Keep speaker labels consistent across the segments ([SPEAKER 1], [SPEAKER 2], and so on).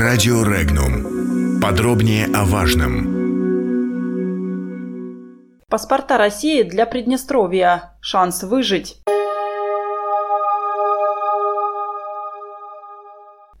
[SPEAKER 1] Радио Регнум. Подробнее о важном.
[SPEAKER 2] Паспорта России для Приднестровья. Шанс выжить.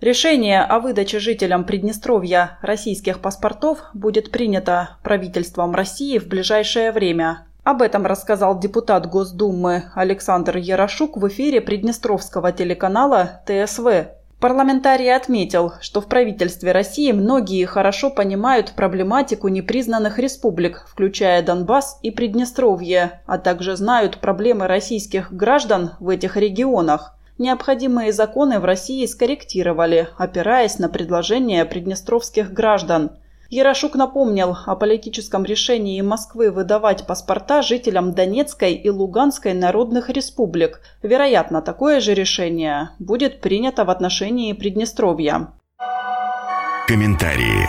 [SPEAKER 2] Решение о выдаче жителям Приднестровья российских паспортов будет принято правительством России в ближайшее время. Об этом рассказал депутат Госдумы Александр Ярошук в эфире Приднестровского телеканала ТСВ. Парламентарий отметил, что в правительстве России многие хорошо понимают проблематику непризнанных республик, включая Донбасс и Приднестровье, а также знают проблемы российских граждан в этих регионах. Необходимые законы в России скорректировали, опираясь на предложения приднестровских граждан. Ярошук напомнил о политическом решении Москвы выдавать паспорта жителям Донецкой и Луганской народных республик. Вероятно, такое же решение будет принято в отношении Приднестровья.
[SPEAKER 1] Комментарии.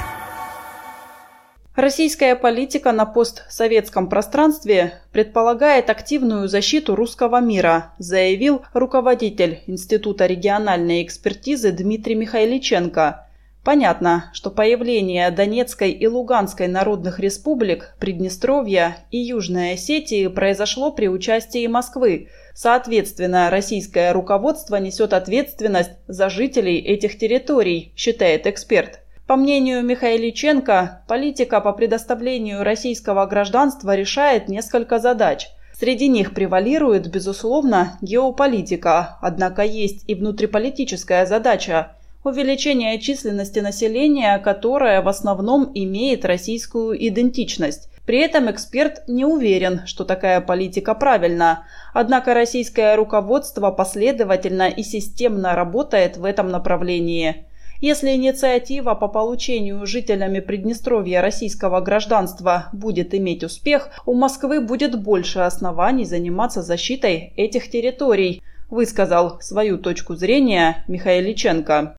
[SPEAKER 2] Российская политика на постсоветском пространстве предполагает активную защиту русского мира, заявил руководитель Института региональной экспертизы Дмитрий Михайличенко. Понятно, что появление Донецкой и Луганской народных республик, Приднестровья и Южной Осетии произошло при участии Москвы. Соответственно, российское руководство несет ответственность за жителей этих территорий, считает эксперт. По мнению Михайличенко, политика по предоставлению российского гражданства решает несколько задач. Среди них превалирует, безусловно, геополитика, однако есть и внутриполитическая задача – увеличение численности населения, которое в основном имеет российскую идентичность. При этом эксперт не уверен, что такая политика правильна. Однако российское руководство последовательно и системно работает в этом направлении. Если инициатива по получению жителями Приднестровья российского гражданства будет иметь успех, у Москвы будет больше оснований заниматься защитой этих территорий, высказал свою точку зрения Михайличенко.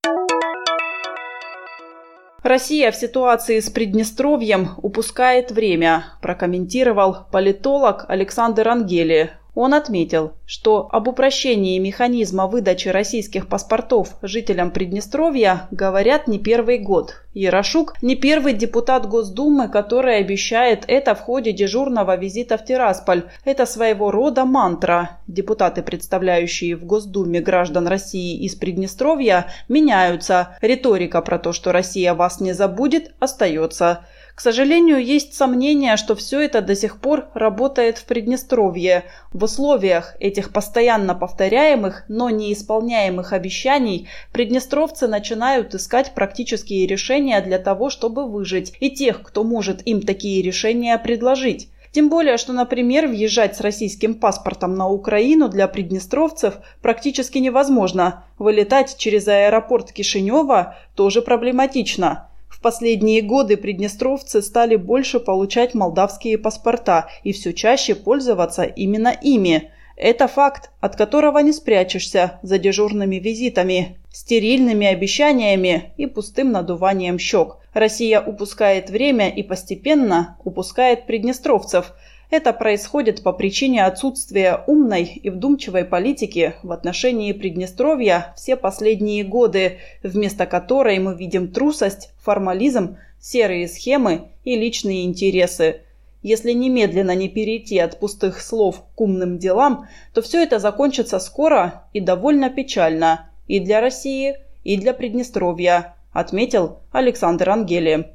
[SPEAKER 2] Россия в ситуации с Приднестровьем упускает время, прокомментировал политолог Александр Ангели он отметил, что об упрощении механизма выдачи российских паспортов жителям Приднестровья говорят не первый год. Ярошук не первый депутат Госдумы, который обещает это в ходе дежурного визита в Тирасполь. Это своего рода мантра. Депутаты, представляющие в Госдуме граждан России из Приднестровья, меняются. Риторика про то, что Россия вас не забудет, остается. К сожалению, есть сомнения, что все это до сих пор работает в Приднестровье. В условиях этих постоянно повторяемых, но неисполняемых обещаний приднестровцы начинают искать практические решения для того, чтобы выжить, и тех, кто может им такие решения предложить. Тем более, что, например, въезжать с российским паспортом на Украину для приднестровцев практически невозможно. Вылетать через аэропорт Кишинева тоже проблематично последние годы приднестровцы стали больше получать молдавские паспорта и все чаще пользоваться именно ими. Это факт, от которого не спрячешься за дежурными визитами, стерильными обещаниями и пустым надуванием щек. Россия упускает время и постепенно упускает приднестровцев – это происходит по причине отсутствия умной и вдумчивой политики в отношении Приднестровья все последние годы, вместо которой мы видим трусость, формализм, серые схемы и личные интересы. Если немедленно не перейти от пустых слов к умным делам, то все это закончится скоро и довольно печально и для России, и для Приднестровья, отметил Александр Ангели.